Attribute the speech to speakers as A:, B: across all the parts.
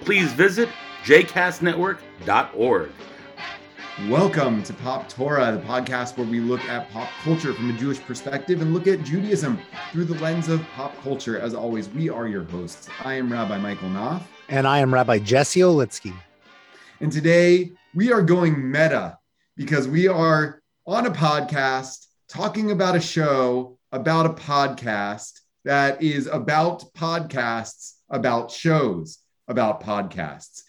A: please visit jcastnetwork.org.
B: Welcome to Pop Torah, the podcast where we look at pop culture from a Jewish perspective and look at Judaism through the lens of pop culture. As always, we are your hosts. I am Rabbi Michael Knopf.
C: And I am Rabbi Jesse Olitsky.
B: And today we are going meta because we are on a podcast talking about a show about a podcast that is about podcasts, about shows, about podcasts.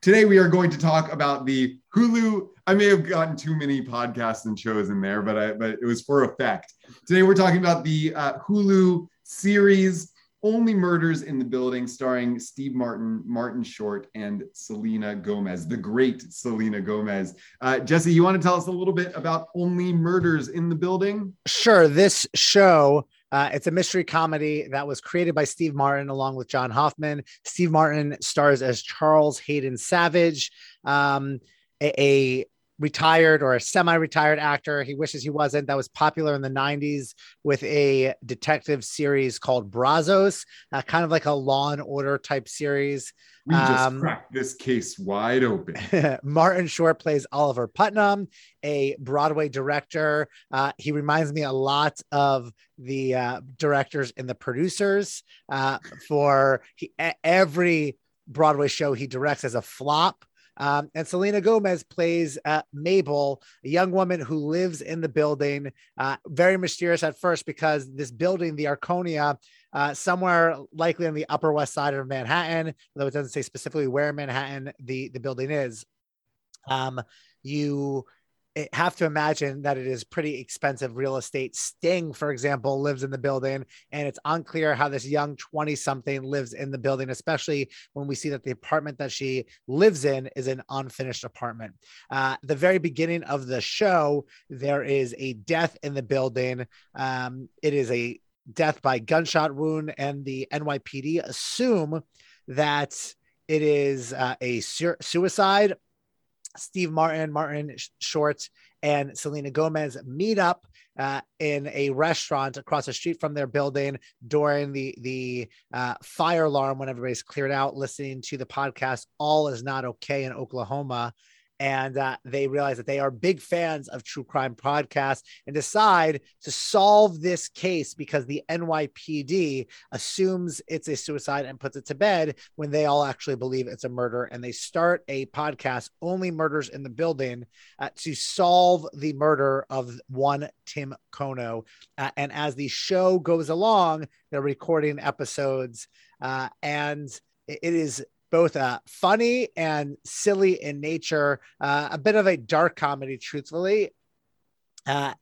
B: Today we are going to talk about the Hulu. I may have gotten too many podcasts and shows in there, but I, but it was for effect. Today we're talking about the uh, Hulu series only Murders in the Building, starring Steve Martin, Martin Short, and Selena Gomez, the great Selena Gomez. Uh, Jesse, you want to tell us a little bit about Only Murders in the Building?
C: Sure. This show. Uh, it's a mystery comedy that was created by Steve Martin along with John Hoffman. Steve Martin stars as Charles Hayden Savage, um, a, a retired or a semi-retired actor. He wishes he wasn't. That was popular in the 90s with a detective series called Brazzos, uh, kind of like a Law and Order type series.
B: We just um, cracked this case wide open.
C: Martin Short plays Oliver Putnam, a Broadway director. Uh, he reminds me a lot of the uh, directors and the producers uh, for he, every Broadway show he directs as a flop. Um, and Selena Gomez plays uh, Mabel, a young woman who lives in the building. Uh, very mysterious at first because this building, the Arconia, uh, somewhere likely on the Upper West Side of Manhattan, though it doesn't say specifically where Manhattan the, the building is. Um, you have to imagine that it is pretty expensive real estate. Sting, for example, lives in the building, and it's unclear how this young 20 something lives in the building, especially when we see that the apartment that she lives in is an unfinished apartment. Uh, the very beginning of the show, there is a death in the building. Um, it is a death by gunshot wound, and the NYPD assume that it is uh, a su- suicide Steve Martin, Martin Short, and Selena Gomez meet up uh, in a restaurant across the street from their building during the the uh, fire alarm when everybody's cleared out, listening to the podcast "All Is Not Okay" in Oklahoma and uh, they realize that they are big fans of true crime podcasts and decide to solve this case because the NYPD assumes it's a suicide and puts it to bed when they all actually believe it's a murder. And they start a podcast, Only Murders in the Building, uh, to solve the murder of one Tim Kono. Uh, and as the show goes along, they're recording episodes uh, and it is both uh, funny and silly in nature, uh, a bit of a dark comedy, truthfully. Uh,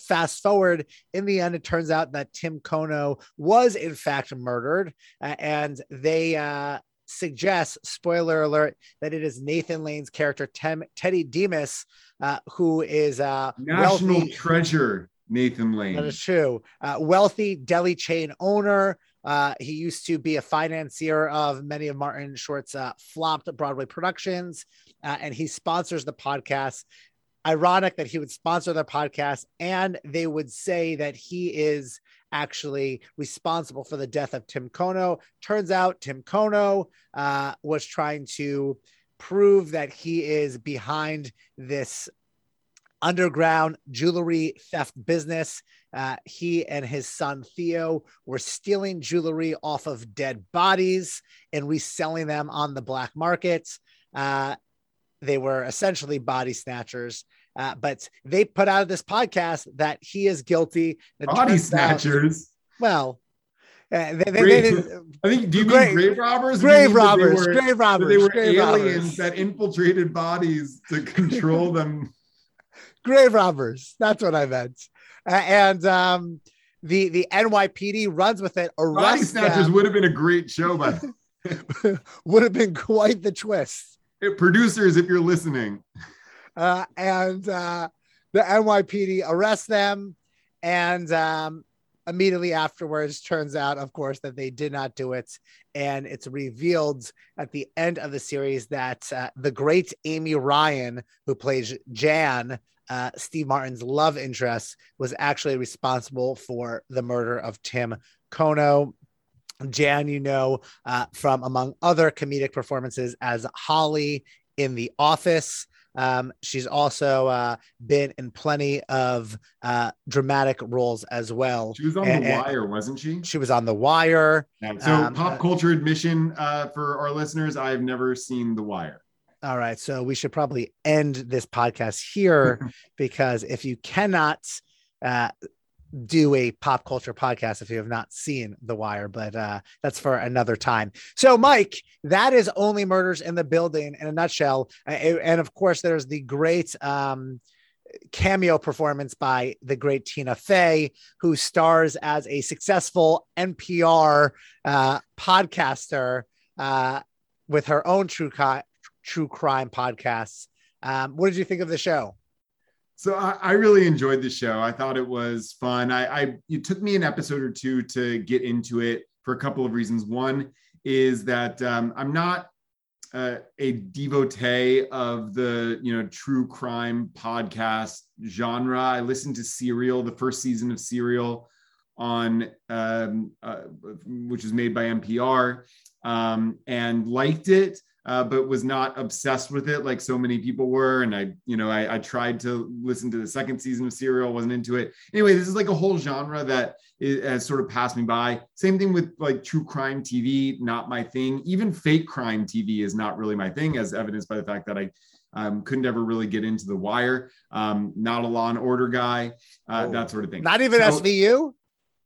C: fast forward, in the end, it turns out that Tim Kono was in fact murdered, uh, and they uh, suggest, spoiler alert, that it is Nathan Lane's character, Tem- Teddy Dimas, uh, who is a
B: national wealthy, treasure. Nathan Lane.
C: That is true. Uh, wealthy deli chain owner uh, he used to be a financier of many of Martin Short's uh, flopped Broadway productions, uh, and he sponsors the podcast. Ironic that he would sponsor the podcast, and they would say that he is actually responsible for the death of Tim Kono. Turns out Tim Kono uh, was trying to prove that he is behind this underground jewelry theft business. Uh, he and his son Theo were stealing jewelry off of dead bodies and reselling them on the black market. Uh, they were essentially body snatchers. Uh, but they put out of this podcast that he is guilty.
B: Body snatchers.
C: Out, well, uh, they,
B: they, grave, they, I think. Do you grave, mean grave robbers?
C: Grave robbers. Were, grave robbers.
B: They were
C: grave
B: aliens
C: robbers.
B: that infiltrated bodies to control them.
C: grave robbers. That's what I meant. And um, the the NYPD runs with it.
B: Body Snatchers them. would have been a great show, but
C: would have been quite the twist.
B: Producers, if you're listening.
C: Uh, and uh, the NYPD arrests them, and um, immediately afterwards, turns out, of course, that they did not do it. And it's revealed at the end of the series that uh, the great Amy Ryan, who plays Jan, uh, Steve Martin's love interest, was actually responsible for the murder of Tim Kono. Jan, you know, uh, from among other comedic performances as Holly in The Office. Um, she's also uh, been in plenty of uh, dramatic roles as well.
B: She was on and, The Wire, wasn't she?
C: She was on The Wire.
B: So, um, pop culture admission uh, for our listeners: I've never seen The Wire.
C: All right, so we should probably end this podcast here because if you cannot uh, do a pop culture podcast if you have not seen The Wire, but uh, that's for another time. So, Mike, that is only Murders in the Building in a nutshell. And of course, there's the great um, cameo performance by the great Tina Fey, who stars as a successful NPR uh, podcaster uh, with her own true true crime podcasts. Um, what did you think of the show?
B: So I, I, really enjoyed the show. I thought it was fun. I, I it took me an episode or two to get into it for a couple of reasons. One is that um, I'm not uh, a devotee of the you know true crime podcast genre. I listened to Serial, the first season of Serial, on um, uh, which was made by NPR, um, and liked it uh, but was not obsessed with it like so many people were. And I, you know, I, I, tried to listen to the second season of Serial, wasn't into it. Anyway, this is like a whole genre that is, has sort of passed me by. Same thing with like true crime TV, not my thing. Even fake crime TV is not really my thing, as evidenced by the fact that I um, couldn't ever really get into the wire. Um, not a Law and Order guy, uh, oh, that sort of thing.
C: Not even so, SVU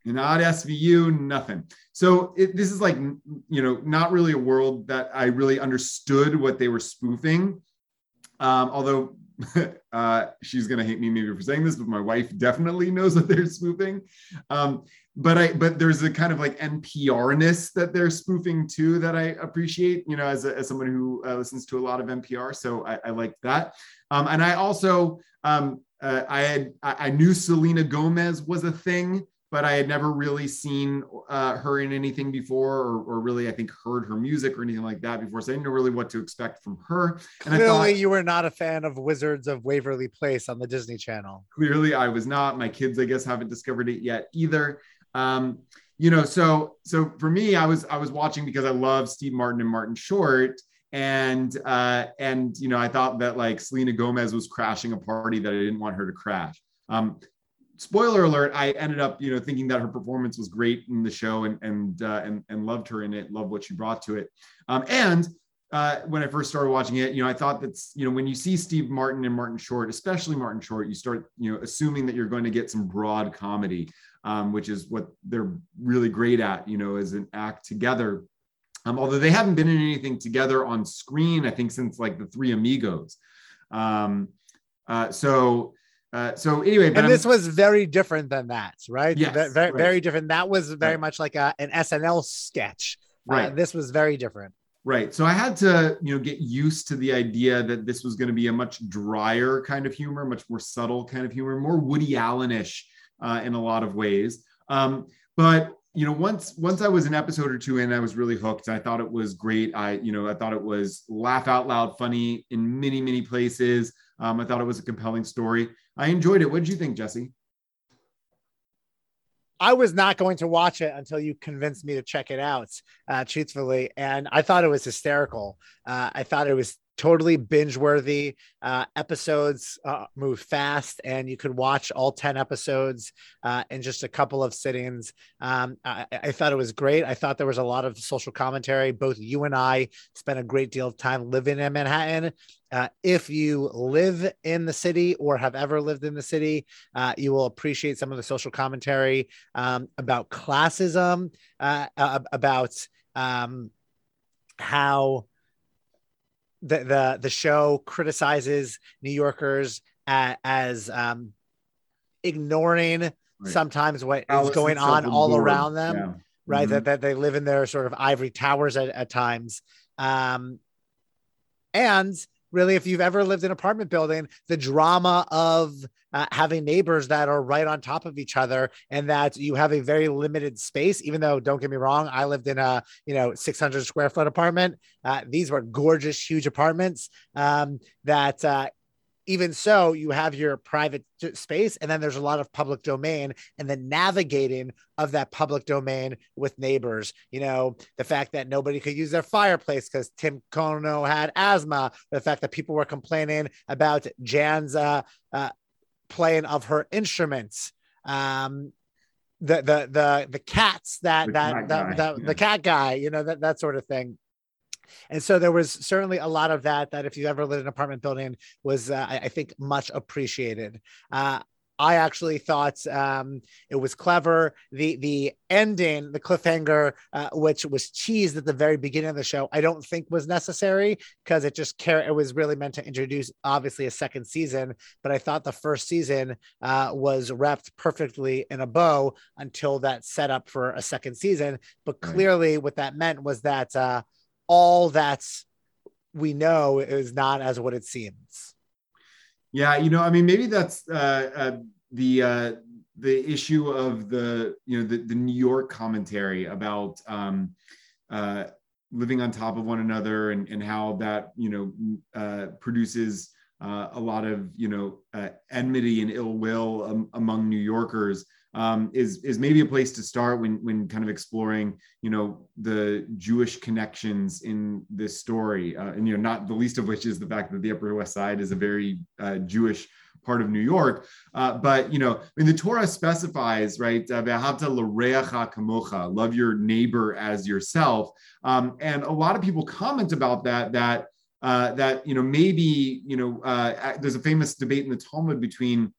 B: not SVU, nothing. So it, this is like, you know, not really a world that I really understood what they were spoofing. Um, although uh, she's going to hate me maybe for saying this, but my wife definitely knows that they're spoofing. Um, but I, but there's a kind of like NPR-ness that they're spoofing too that I appreciate, you know, as, a, as someone who uh, listens to a lot of NPR. So I, I like that. Um, and I also, um, uh, I had, I knew Selena Gomez was a thing but I had never really seen uh, her in anything before, or, or, really, I think, heard her music or anything like that before. So I didn't know really what to expect from her.
C: And clearly, thought, you were not a fan of Wizards of Waverly Place on the Disney Channel.
B: Clearly, I was not. My kids, I guess, haven't discovered it yet either. Um, you know, so so for me, I was I was watching because I love Steve Martin and Martin Short. And uh, and you know, I thought that like Selena Gomez was crashing a party that I didn't want her to crash. Um, spoiler alert i ended up you know thinking that her performance was great in the show and and uh, and, and loved her in it loved what she brought to it um, and uh, when I first started watching it, you know, I thought that's, you know, when you see Steve Martin and Martin Short, especially Martin Short, you start, you know, assuming that you're going to get some broad comedy, um, which is what they're really great at, you know, as an act together. Um, although they haven't been in anything together on screen, I think since like the Three Amigos. Um, uh, so uh, so anyway,
C: and this I'm, was very different than that, right?
B: Yes,
C: very, right. very different. That was very right. much like a, an SNL sketch. Uh, right. Uh, this was very different.
B: Right. So I had to, you know, get used to the idea that this was going to be a much drier kind of humor, much more subtle kind of humor, more Woody Allen-ish uh, in a lot of ways. Um, but you know, once once I was an episode or two in, I was really hooked. I thought it was great. I, you know, I thought it was laugh out loud funny in many many places. Um, I thought it was a compelling story. I enjoyed it. What did you think, Jesse?
C: I was not going to watch it until you convinced me to check it out, uh, truthfully. And I thought it was hysterical. Uh, I thought it was totally binge worthy. Uh, episodes uh, move fast, and you could watch all 10 episodes uh, in just a couple of sittings. Um, I, I, thought it was great. I thought there was a lot of social commentary. Both you and I spent a great deal of time living in Manhattan. Uh, if you live in the city or have ever lived in the city, uh, you will appreciate some of the social commentary um, about classism, uh, about um, how the the the show criticizes New Yorkers as, as um, ignoring right. sometimes what Alice is going on all around them. right? Mm-hmm. That, that they live in their sort of ivory towers at, at times. Um, and really, if you've ever lived in an apartment building, the drama of uh, having neighbors that are right on top of each other and that you have a very limited space even though don't get me wrong i lived in a you know 600 square foot apartment uh, these were gorgeous huge apartments um, that uh, even so, you have your private space, and then there's a lot of public domain, and the navigating of that public domain with neighbors. You know, the fact that nobody could use their fireplace because Tim Kono had asthma, the fact that people were complaining about Jan's uh, uh, playing of her instruments. Um, the the the the cats that the that, that, that yeah. the cat guy, you know that that sort of thing. And so there was certainly a lot of that, that if you ever lived in an apartment building was, uh, I, I, think much appreciated. Uh, I actually thought um, it was clever. The the ending, the cliffhanger, uh, which was cheesed at the very beginning of the show, I don't think was necessary because it just care. It was really meant to introduce obviously a second season, but I thought the first season uh, was wrapped perfectly in a bow until that set up for a second season. But clearly, right. what that meant was that uh, all that's we know is not as what it seems.
B: Yeah, you know, I mean, maybe that's uh, uh, the uh, the issue of the you know the, the New York commentary about um, uh, living on top of one another and, and how that you know uh, produces uh, a lot of you know uh, enmity and ill will um, among New Yorkers um, is is maybe a place to start when when kind of exploring you know the Jewish connections in this story, uh, and you know not the least of which is the fact that the Upper West Side is a very uh, Jewish part of New York. Uh, but you know, I mean, the Torah specifies, right, uh, love your neighbor as yourself. Um, and a lot of people comment about that. That uh, that you know maybe you know uh, there's a famous debate in the Talmud between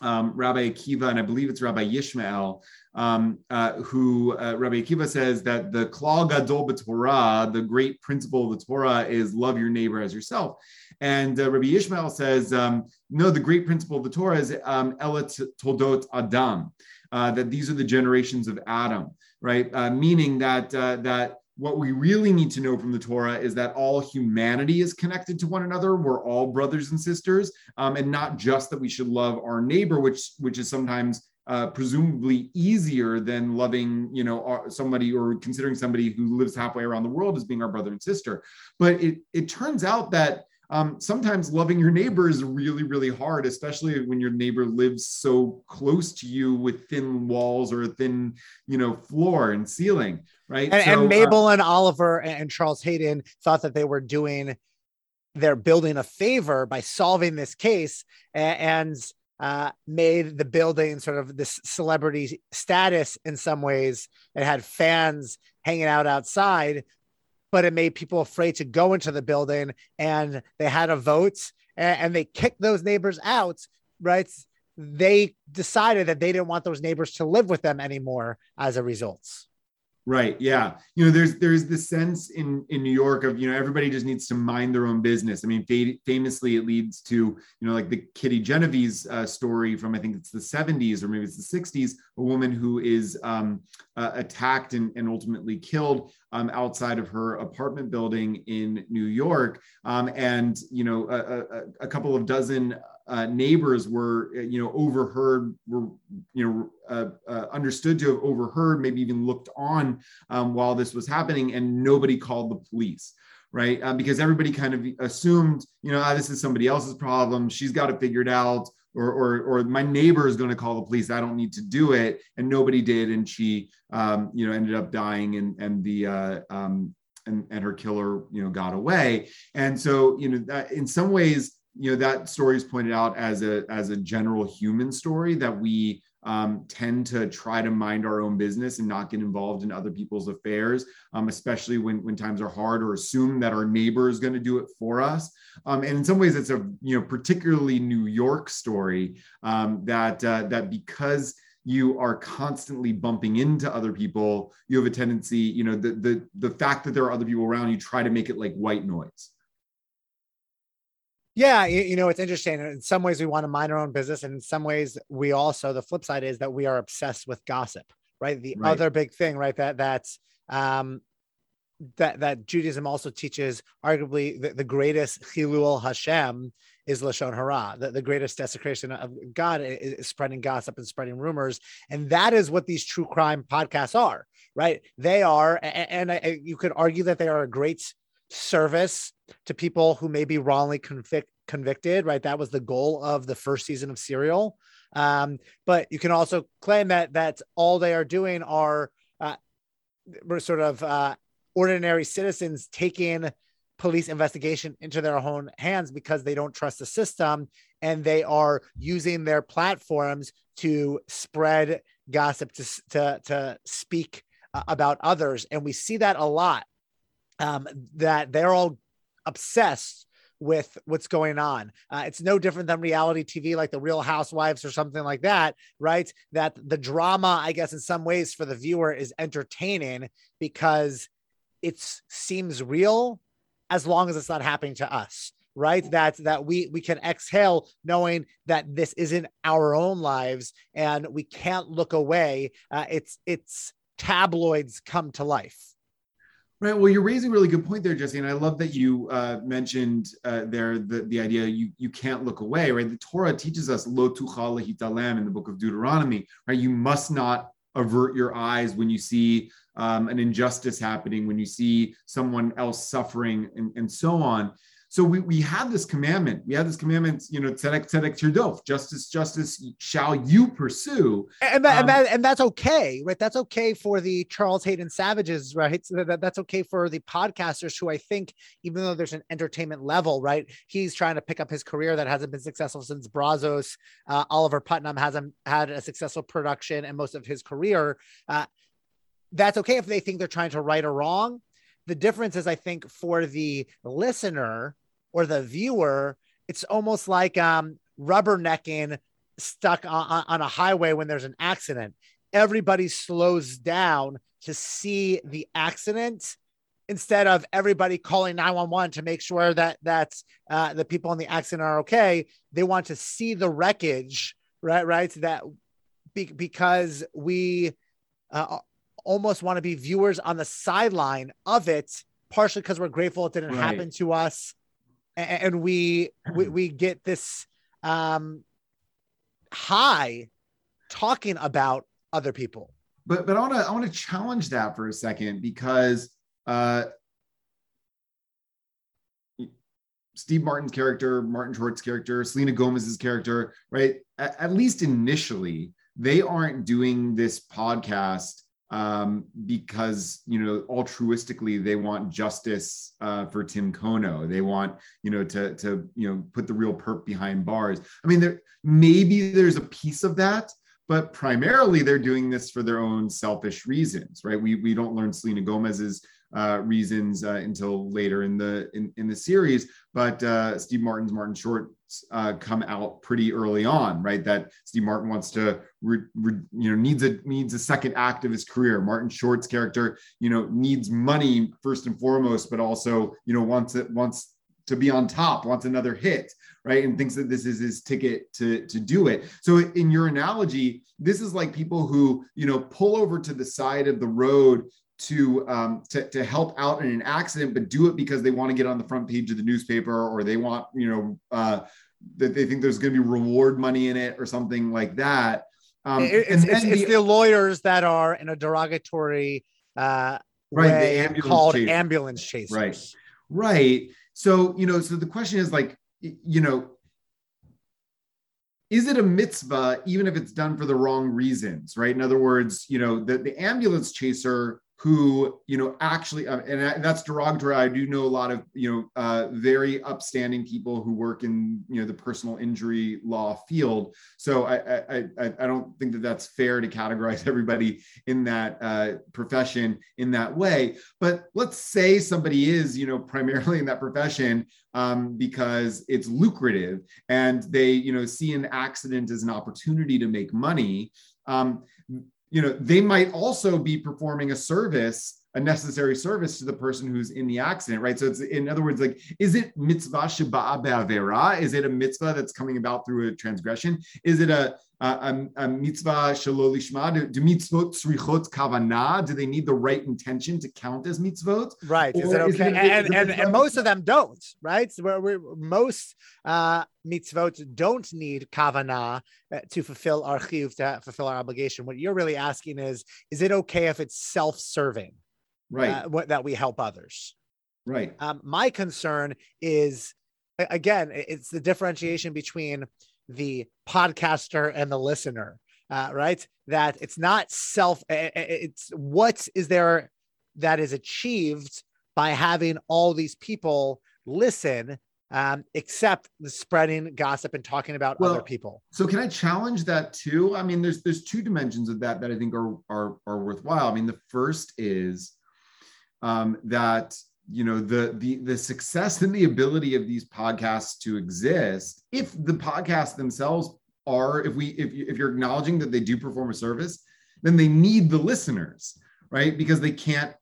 B: um, Rabbi Akiva, and I believe it's Rabbi Yishmael, um, uh, who uh, Rabbi Akiva says that the klal gadol b'Torah, the great principle of the Torah, is love your neighbor as yourself. And uh, Rabbi Yishmael says, um, no, the great principle of the Torah is um, toldot Adam, uh, that these are the generations of Adam, right? Uh, meaning that uh, that what we really need to know from the Torah is that all humanity is connected to one another. We're all brothers and sisters, um, and not just that we should love our neighbor, which which is sometimes uh, presumably easier than loving, you know, somebody or considering somebody who lives halfway around the world as being our brother and sister. But it it turns out that um, sometimes loving your neighbor is really, really hard, especially when your neighbor lives so close to you with thin walls or a thin, you know, floor and ceiling, right?
C: And, so, and uh, Mabel uh, and Oliver and Charles Hayden thought that they were doing, they're building a favor by solving this case and, uh, made the building sort of this celebrity status in some ways. It had fans hanging out outside, but it made people afraid to go into the building and they had a vote and, and they kicked those neighbors out, right? They decided that they didn't want those neighbors to live with them anymore as a result.
B: Right. Yeah. You know, there's there's the sense in in New York of you know everybody just needs to mind their own business. I mean, famously, it leads to you know like the Kitty Genovese uh, story from I think it's the 70s or maybe it's the 60s, a woman who is um, uh, attacked and, and ultimately killed um, outside of her apartment building in New York, um, and you know a, a, a couple of dozen uh, neighbors were, uh, you know, overheard, were, you know, uh, uh, understood to have overheard, maybe even looked on um, while this was happening, and nobody called the police, right? Uh, because everybody kind of assumed, you know, ah, this is somebody else's problem. She's got it figured out, or or, or my neighbor is going to call the police. I don't need to do it, and nobody did, and she, um, you know, ended up dying, and and the uh, um, and, and her killer, you know, got away. And so, you know, in some ways, you know that story is pointed out as a as a general human story that we um, tend to try to mind our own business and not get involved in other people's affairs, um, especially when when times are hard, or assume that our neighbor is going to do it for us. Um, and in some ways, it's a you know particularly New York story um, that uh, that because you are constantly bumping into other people, you have a tendency, you know, the the the fact that there are other people around, you try to make it like white noise.
C: Yeah, you, know, it's interesting. In some ways, we want to mind our own business, and in some ways, we also the flip side is that we are obsessed with gossip. right? The
B: Right.
C: other big thing, right? That that's um, that that Judaism also teaches arguably the, the greatest chilul Hashem is lashon hara. The, the greatest desecration of God is, is spreading gossip and spreading rumors, and that is what these true crime podcasts are, right? They are, a- a- and, I, you could argue that they are a great service to people who may be wrongly convic- convicted, right? That was the goal of the first season of Serial. Um, but you can also claim that that's all they are doing are uh, sort of uh, ordinary citizens taking police investigation into their own hands because they don't trust the system and they are using their platforms to spread gossip to to, to speak uh, about others and we see that a lot um, that they're all obsessed with what's going on. Uh, it's no different than reality TV, like the Real Housewives or something like that, right? That the drama, I guess, in some ways for the viewer is entertaining because it seems real as long as it's not happening to us right that that we we can exhale knowing that this isn't our own lives and we can't look away uh, it's it's tabloids come to life
B: Right. Well, you're raising a really good point there, Jesse, and I love that you uh, mentioned uh, there the, the idea you you can't look away. Right. The Torah teaches us lo tuchal in the book of Deuteronomy. Right. You must not avert your eyes when you see um, an injustice happening, when you see someone else suffering, and, and so on. So we, we have this commandment. We have this commandment, you know, tzedek tzedek tirdof, justice justice shall you pursue.
C: and that,
B: Um,
C: and, that, and that's okay right? That's okay for the charles hayden savages right? So that, that's okay for the podcasters who i think even though there's an entertainment level right? He's trying to pick up his career that hasn't been successful since brazzos. Uh, oliver putnam hasn't had a successful production and most of his career. Uh, that's okay if they think they're trying to right or wrong the difference is i think for the listener or the viewer it's almost like um rubbernecking stuck on, on a highway when there's an accident. Everybody slows down to see the accident instead of everybody calling 911 to make sure that that's uh, the people in the accident are okay. They want to see the wreckage right right? So that be, because we uh, almost want to be viewers on the sideline of it partially because we're grateful it didn't
B: Right.
C: happen to us a- and we we, we get this um high talking about other people
B: but but I want to I want to challenge that for a second because uh, Steve Martin's character, Martin Short's character, Selena Gomez's character, right? At, at least initially, they aren't doing this podcast um, because you know altruistically they want justice uh, for Tim Kono. They want you know to to you know put the real perp behind bars. I mean, there maybe there's a piece of that, but primarily they're doing this for their own selfish reasons, right? We we don't learn Selena Gomez's uh, reasons uh, until later in the in, in the series, but uh, Steve Martin's Martin Short uh, come out pretty early on, right? That Steve Martin wants to, re, re, you know, needs a needs a second act of his career. Martin Short's character, you know, needs money first and foremost, but also, you know, wants it wants to be on top, wants another hit, right? And thinks that this is his ticket to to do it. So in your analogy, this is like people who, you know, pull over to the side of the road to um to, to help out in an accident but do it because they want to get on the front page of the newspaper or they want you know uh that they think there's going to be reward money in it or something like that um
C: it's,
B: and
C: it's,
B: then
C: it's
B: the-
C: the lawyers that are in a derogatory uh
B: Right, the ambulance
C: called
B: chasers.
C: ambulance chasers
B: Right. right so you know so the question is like you know is it a mitzvah even if it's done for the wrong reasons right in other words you know the, the ambulance chaser who you know actually uh, and that- that's derogatory. I do know a lot of you know uh, very upstanding people who work in you know the personal injury law field. So i i i, I don't think that that's fair to categorize everybody in that uh, profession in that way. But let's say somebody is you know primarily in that profession um, because it's lucrative and they you know see an accident as an opportunity to make money. Um, you know they might also be performing a service a necessary service to the person who's in the accident, right? So it's in other words, like, is it mitzvah sheba? Is it a mitzvah that's coming about through a transgression? Is it a a, mitzvah shelo lishma? Do, do mitzvot tzrichot kavana? Do they need the right intention to count as mitzvot?
C: Right. Is it okay? Is it, and, is and, and, most of them don't, right? So we're, we're, most uh, mitzvot don't need kavana to fulfill our chiyuv, to fulfill our obligation. What you're really asking is, is it okay if it's self-serving?
B: right
C: uh, what, that we help others
B: right
C: um, my concern is again it's the differentiation between the podcaster and the listener uh, right that it's not self it's what is there that is achieved by having all these people listen um, except the spreading gossip and talking about well, other people.
B: So can I challenge that too? I mean, there's there's two dimensions of that that I think are are are worthwhile. I mean, the first is um, that you know the the the success and the ability of these podcasts to exist if the podcasts themselves are if we if, if you're acknowledging that they do perform a service then they need the listeners right because they can't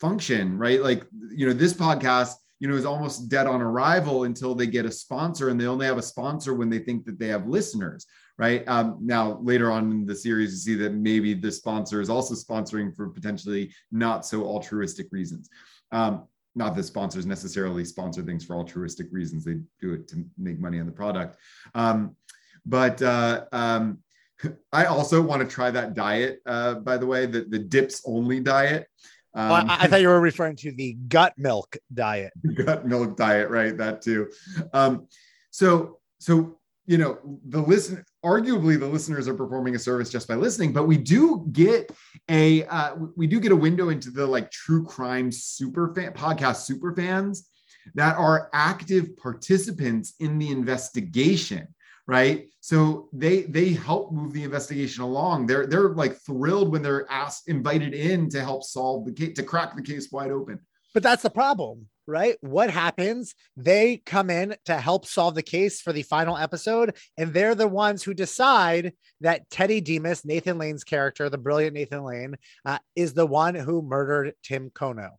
B: function right like you know this podcast you know is almost dead on arrival until they get a sponsor and they only have a sponsor when they think that they have listeners right? Um, now, later on in the series, you see that maybe the sponsor is also sponsoring for potentially not so altruistic reasons. Um, not that sponsors necessarily sponsor things for altruistic reasons; they do it to make money on the product. Um, but uh, um, I also want to try that diet. Uh, by the way, the the dips only diet.
C: Um, well, I, I, thought you were referring to the gut milk diet.
B: gut milk diet, right? That too. Um, so, so you know, the listen arguably the listeners are performing a service just by listening but we do get a uh, we do get a window into the like true crime super fan podcast super fans that are active participants in the investigation right? So they they help move the investigation along. They're they're like thrilled when they're asked invited in to help solve the case to crack the case wide open.
C: But that's the problem right? What happens? They come in to help solve the case for the final episode, and they're the ones who decide that Teddy Dimas, Nathan Lane's character, the brilliant Nathan Lane, uh, is the one who murdered Tim Kono.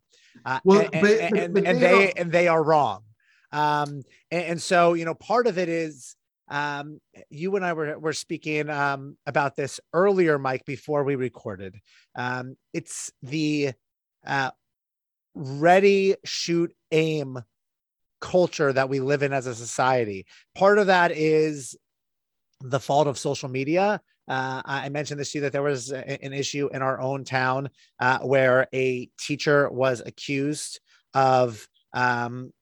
C: Uh, well, and, but, and, but, but and, they, they and they are wrong. Um, and, and, so you know, part of it is um, you and I were were speaking um, about this earlier, Mike, before we recorded. Um, it's the uh, ready, shoot, aim culture that we live in as a society. Part of that is the fault of social media. Uh, I mentioned this to you that there was a, an issue in our own town uh, where a teacher was accused of um,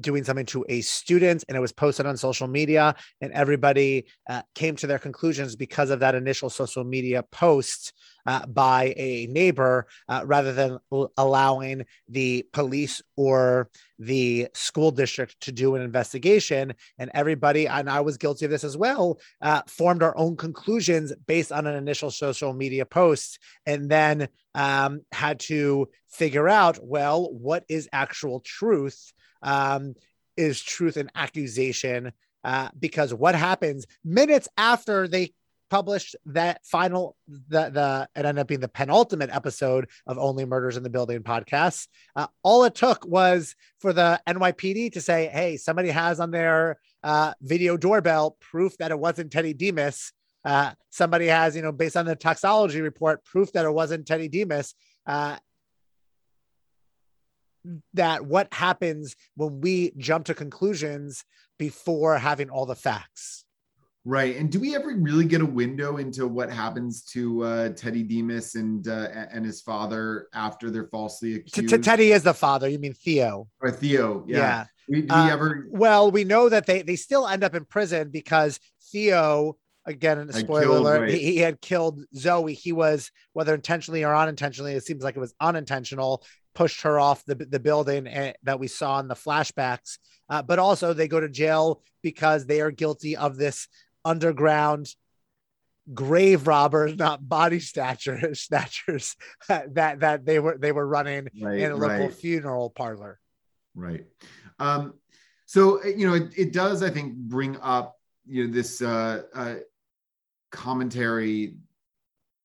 C: doing something to a student and it was posted on social media and everybody uh, came to their conclusions because of that initial social media post uh, by a neighbor uh, rather than l- allowing the police or the school district to do an investigation. And everybody and i was guilty of this as well uh, formed our own conclusions based on an initial social media post and then um, had to figure out well what is actual truth um, is truth and accusation. Uh, because what happens minutes after they published that final the the it ended up being the penultimate episode of only murders in the building podcast uh, all it took was for the nypd to say hey somebody has on their uh, video doorbell proof that it wasn't teddy dimas uh, somebody has you know based on the toxology report proof that it wasn't teddy dimas uh, that what happens when we jump to conclusions before having all the facts.
B: Right. And do we ever really get a window into what happens to uh, Teddy Dimas and uh, and his father after they're falsely accused?
C: T- Teddy is the father. You mean Theo?
B: Or Theo? Yeah. yeah. We, do we uh, ever?
C: Well, we know that they they still end up in prison because Theo again a spoiler killed, alert right. he, he, had killed zoe he was whether intentionally or unintentionally it seems like it was unintentional pushed her off the, the building eh, that we saw in the flashbacks. Uh, but also, they go to jail because they are guilty of this underground grave robbers, not body stature snatchers that that they were they were running right, in a local right. funeral parlor.
B: Right. Um, so eh, you know, it, it does, I think, bring up you know this uh, uh, commentary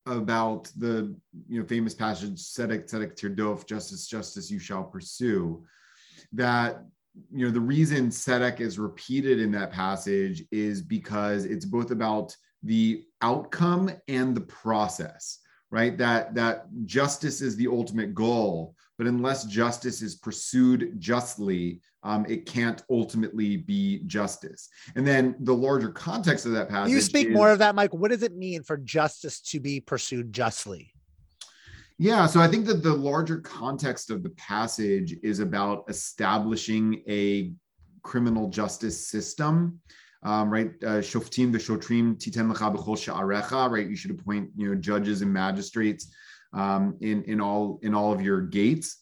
B: about the you know famous passage "Tzedek tzedek tirdof," justice, justice you shall pursue. That you know the reason tzedek is repeated in that passage is because it's both about the outcome and the process right that that justice is the ultimate goal but unless justice is pursued justly um, it can't ultimately be justice and then the larger context of that passage
C: you speak
B: is,
C: more of that mike what does it mean for justice to be pursued justly
B: yeah so i think that the larger context of the passage is about establishing a criminal justice system um, right? Uh, Shoftim v'shotrim titen lecha b'chol sha'arecha, right? You should appoint, you know, judges and magistrates um, in in all in all of your gates.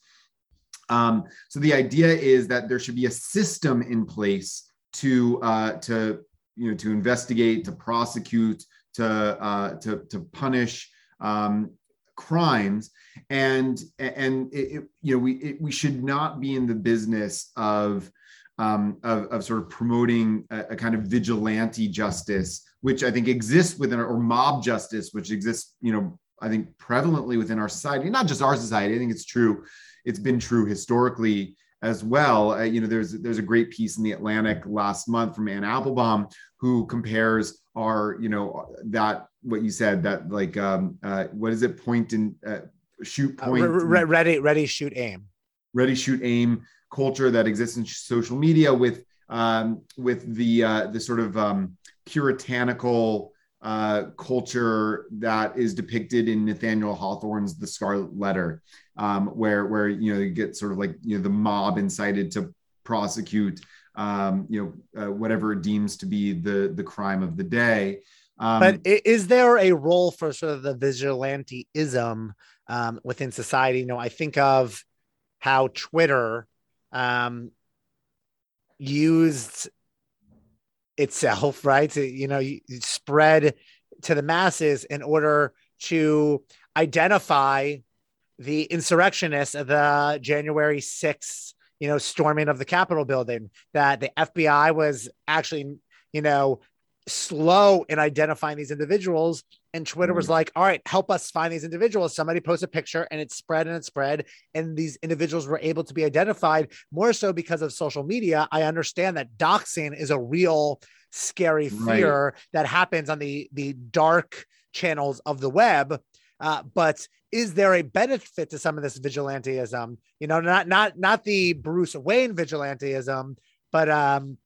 B: Um, so the idea is that there should be a system in place to uh, to you know to investigate, to prosecute, to uh, to to punish um, crimes, and and it, it, you know we it, we should not be in the business of um, of, of, sort of promoting a, a, kind of vigilante justice, which I think exists within, or mob justice, which exists, you know, I think prevalently within our society, not just our society. I think it's true. It's been true historically as well. Uh, you know, there's there's a great piece in the Atlantic last month from Anne Applebaum who compares our, you know, that what you said that like um, uh, what is it? Point and uh, shoot uh, point. Uh,
C: ready, ready, shoot, aim.
B: Ready, shoot, aim culture that exists in social media with um, with the uh, the sort of um, puritanical uh, culture that is depicted in Nathaniel Hawthorne's The Scarlet Letter, um, where where you know you get sort of like you know the mob incited to prosecute um, you know uh, whatever it deems to be the the crime of the day.
C: Um, but is there a role for sort of the vigilanteism um, within society? You know, I think of how Twitter um, used itself, right? To, you know, you spread to the masses in order to identify the insurrectionists of the January 6th, you know, storming of the Capitol building, that the FBI was actually, you know, slow in identifying these individuals. And Twitter was mm. like, all right, help us find these individuals. Somebody post a picture and it spread and it spread. And these individuals were able to be identified more so because of social media. I understand that doxing is a real scary fear right. that happens on the, the dark channels of the web. Uh, but is there a benefit to some of this vigilanteism? You know, not not not the Bruce Wayne vigilanteism, but um,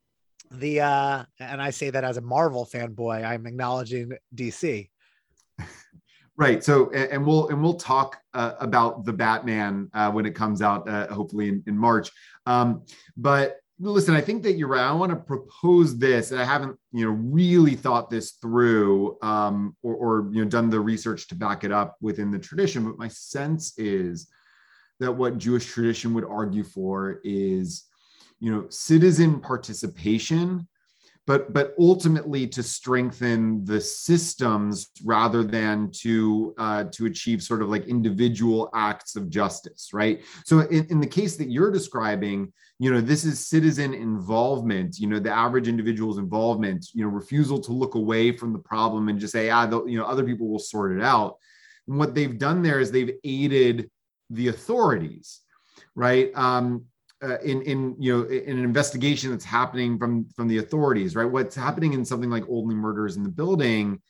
C: the uh and i say that as a marvel fanboy i'm acknowledging dc
B: right so and, we'll and we'll talk uh, about the batman uh, when it comes out uh, hopefully in, in march. Um but listen i think that you're right. I want to propose this and i haven't you know really thought this through um or, or you know done the research to back it up within the tradition but my sense is that what jewish tradition would argue for is you know citizen participation but but ultimately to strengthen the systems rather than to uh, to achieve sort of like individual acts of justice right? So in, in the case that you're describing you know this is citizen involvement you know the average individual's involvement you know refusal to look away from the problem and just say ah you know other people will sort it out. And what they've done there is they've aided the authorities right? Um, uh, in in you know in an investigation that's happening from from the authorities right? What's happening in something like only murders in the building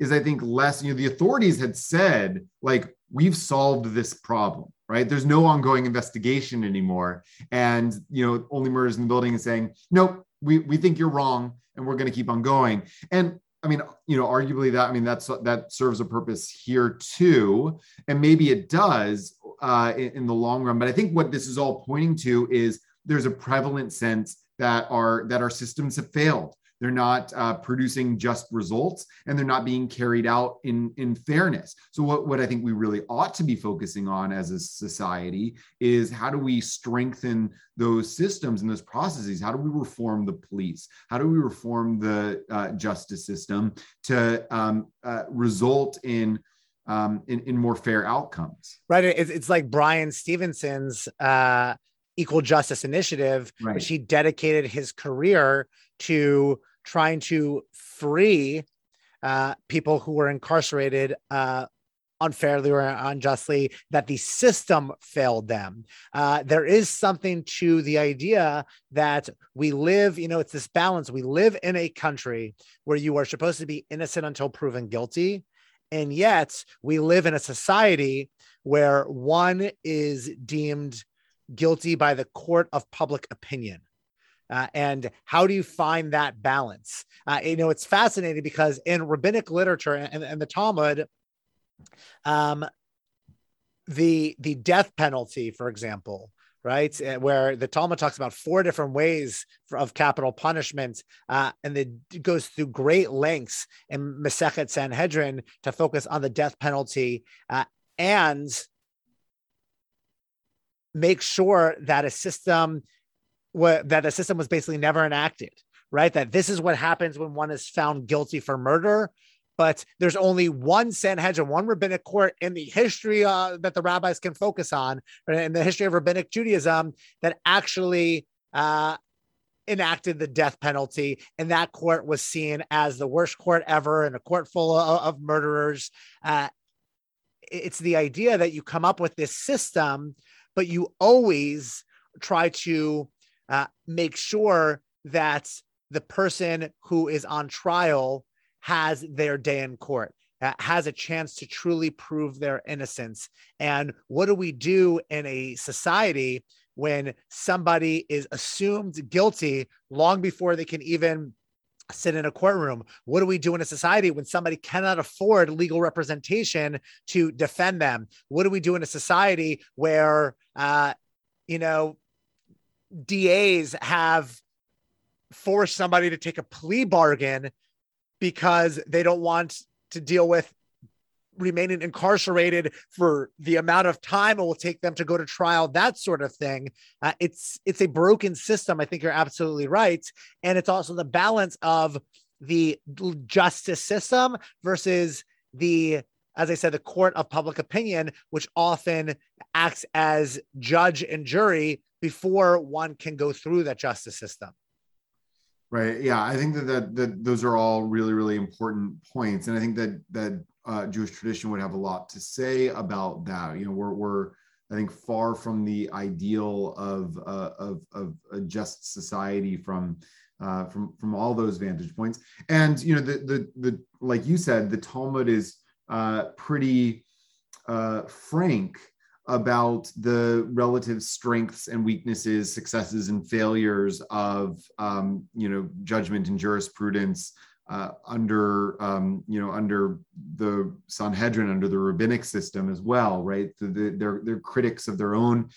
B: is i think less you know the authorities had said like we've solved this problem right? There's no ongoing investigation anymore. And you know only murders in the building is saying nope we we think you're wrong and we're going to keep on going. And I mean, you know, arguably that I mean that's that serves a purpose here too, and maybe it does uh, in, in the long run. But I think what this is all pointing to is there's a prevalent sense that our that our systems have failed they're not uh, producing just results and they're not being carried out in, in fairness. So, what, what I think we really ought to be focusing on as a society is how do we strengthen those systems and those processes? How do we reform the police? How do we reform the uh, justice system to um, uh, result in um, in, in more fair outcomes.
C: Right. It's, it's like Bryan Stevenson's uh, Equal Justice Initiative, right. which he dedicated his career to trying to free uh, people who were incarcerated uh, unfairly or unjustly, that the system failed them. Uh, there is something to the idea that we live, you know, it's this balance. We live in a country where you are supposed to be innocent until proven guilty. And yet we live in a society where one is deemed guilty by the court of public opinion. Uh, and how do you find that balance? Uh, you know, it's fascinating because in rabbinic literature and, and the Talmud, um, the the death penalty, for example, right, uh, where the Talmud talks about four different ways for, of capital punishment, uh, and it goes through great lengths in Masechet Sanhedrin to focus on the death penalty uh, and make sure that a system what that the system was basically never enacted, right? That this is what happens when one is found guilty for murder. But there's only one Sanhedrin, one rabbinic court in the history uh, that the rabbis can focus on, in the history of rabbinic Judaism, that actually uh, enacted the death penalty. And that court was seen as the worst court ever and a court full of, of murderers. Uh, it's the idea that you come up with this system, but you always try to uh, make sure that the person who is on trial has their day in court, uh, has a chance to truly prove their innocence. And what do we do in a society when somebody is assumed guilty long before they can even sit in a courtroom? What do we do in a society when somebody cannot afford legal representation to defend them? What do we do in a society where, uh, you know, DAs have forced somebody to take a plea bargain because they don't want to deal with remaining incarcerated for the amount of time it will take them to go to trial that sort of thing. Uh, it's it's a broken system. I think you're absolutely right. And it's also the balance of the justice system versus the as I said, the court of public opinion, which often acts as judge and jury before one can go through that justice system.
B: Right. Yeah, I think that, that that those are all really really important points, and I think that that uh, Jewish tradition would have a lot to say about that. You know, we're we're I think far from the ideal of uh, of of a just society from uh, from from all those vantage points. And you know, the the the like you said, the Talmud is uh, pretty uh, frank about the relative strengths and weaknesses, successes and failures of um, you know judgment and jurisprudence uh, under um, you know under the Sanhedrin, under the rabbinic system as well, right? The, they're they're critics of their own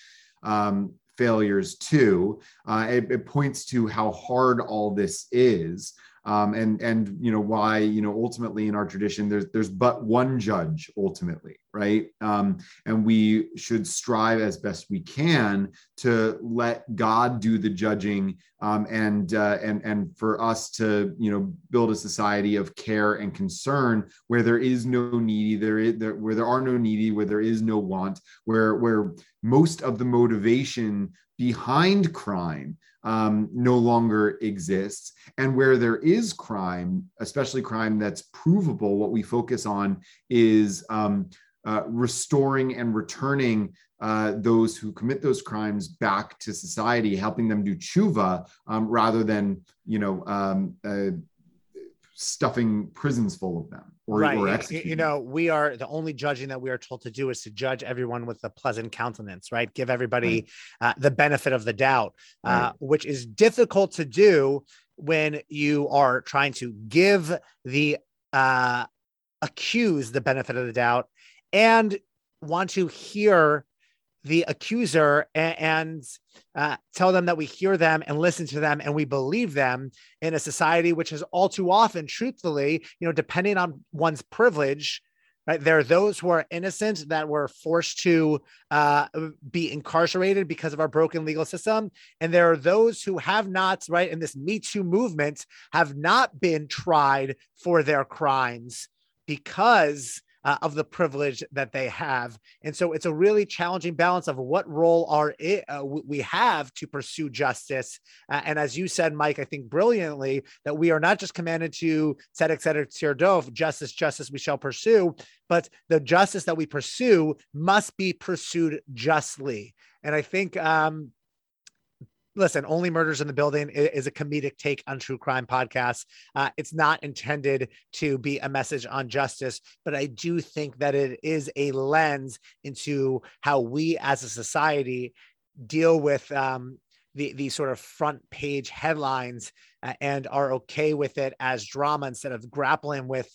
B: um, failures too. Uh, it, it, points to how hard all this is um, and and you know why you know ultimately in our tradition there's there's but one judge ultimately right? Um, and we should strive as best we can to let god do the judging um, and uh, and and for us to you know build a society of care and concern where there is no needy there is there, where there are no needy where there is no want where where most of the motivation behind crime um, no longer exists. And where there is crime, especially crime that's provable, what we focus on is um, uh, restoring and returning uh, those who commit those crimes back to society, helping them do tshuva um, rather than, you know, um, uh, stuffing prisons full of them or,
C: right.
B: or
C: you know we are the only judging that we are told to do is to judge everyone with a pleasant countenance right give everybody right. uh, the benefit of the doubt uh, right. which is difficult to do when you are trying to give the uh, accused the benefit of the doubt and want to hear the accuser and, and uh, tell them that we hear them and listen to them and we believe them in a society which is all too often, truthfully, you know, depending on one's privilege, right? There are those who are innocent that were forced to uh, be incarcerated because of our broken legal system. And there are those who have not, right, in this Me Too movement, have not been tried for their crimes because uh, of the privilege that they have. And so it's a really challenging balance of what role are it, uh, we have to pursue justice. Uh, and as you said, Mike, I think brilliantly that we are not just commanded to tzedek tzedek tzedek justice, justice we shall pursue, but the justice that we pursue must be pursued justly. And I think um, listen, Only Murders in the Building is a comedic take on true crime podcasts. Uh, it's not intended to be a message on justice, but I do think that it is a lens into how we as a society deal with um, the, the sort of front page headlines uh, and are okay with it as drama instead of grappling with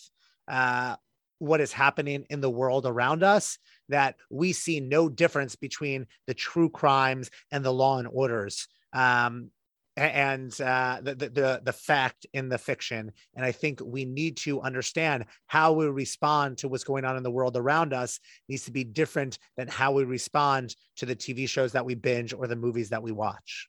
C: uh, what is happening in the world around us that we see no difference between the true crimes and the law and orders um, and uh, the, the the fact in the fiction. And I think we need to understand how we respond to what's going on in the world around us needs to be different than how we respond to the TV shows that we binge or the movies that we watch.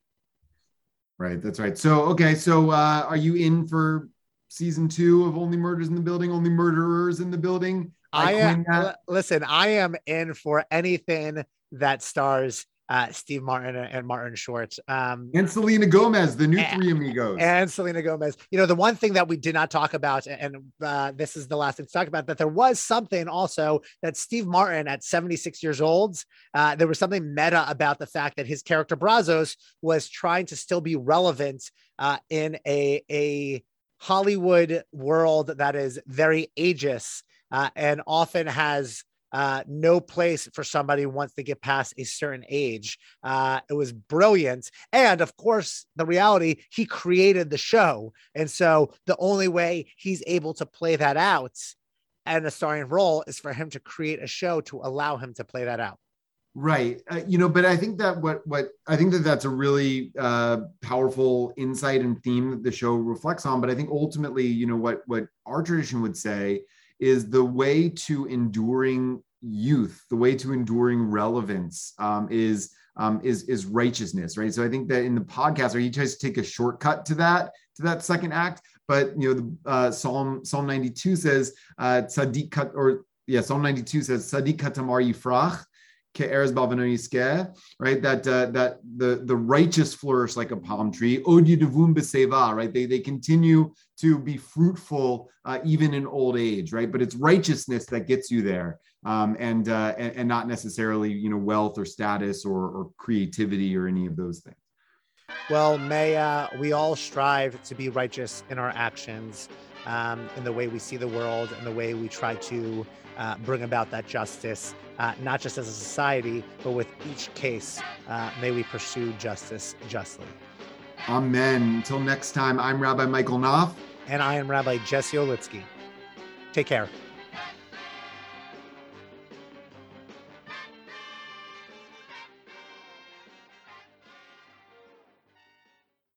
B: Right, that's right. So okay, so uh, are you in for season two of Only Murders in the Building? Only Murderers in the Building?
C: I, I am. Listen, I am in for anything that stars uh, Steve Martin and Martin Short. Um,
B: and Selena Gomez, the new and, Three Amigos.
C: And Selena Gomez. You know, the one thing that we did not talk about, and uh, this is the last thing to talk about, that there was something also that Steve Martin at 76 years old, uh, there was something meta about the fact that his character Brazzos was trying to still be relevant uh, in a, a Hollywood world that is very ageist uh, and often has uh, no place for somebody wants to get past a certain age. Uh, it was brilliant. And of course, the reality, he created the show. And so the only way he's able to play that out and a starring role is for him to create a show to allow him to play that out.
B: Right. Uh, you know, but I think that what what I think that that's a really uh, powerful insight and theme that the show reflects on. But I think ultimately, you know, what what our tradition would say is the way to enduring youth, the way to enduring relevance um, is um, is is righteousness, right? So I think that in the podcast, are you tries to take a shortcut to that to that second act, but you know, the uh, Psalm Psalm 92 says uh, tzaddik or yeah, Psalm 92 says tzaddik katamar yifrach right? That uh, that the the righteous flourish like a palm tree. right? They they continue to be fruitful uh, even in old age, right? But it's righteousness that gets you there, um, and, uh, and, and not necessarily you know wealth or status or, or creativity or any of those things.
C: Well, may we all strive to be righteous in our actions, um, in the way we see the world, and the way we try to uh, bring about that justice, uh, not just as a society, but with each case. Uh, may we pursue justice justly.
B: Amen. Until next time, I'm Rabbi Michael Knopf.
C: And I am Rabbi Jesse Olitzky. Take care.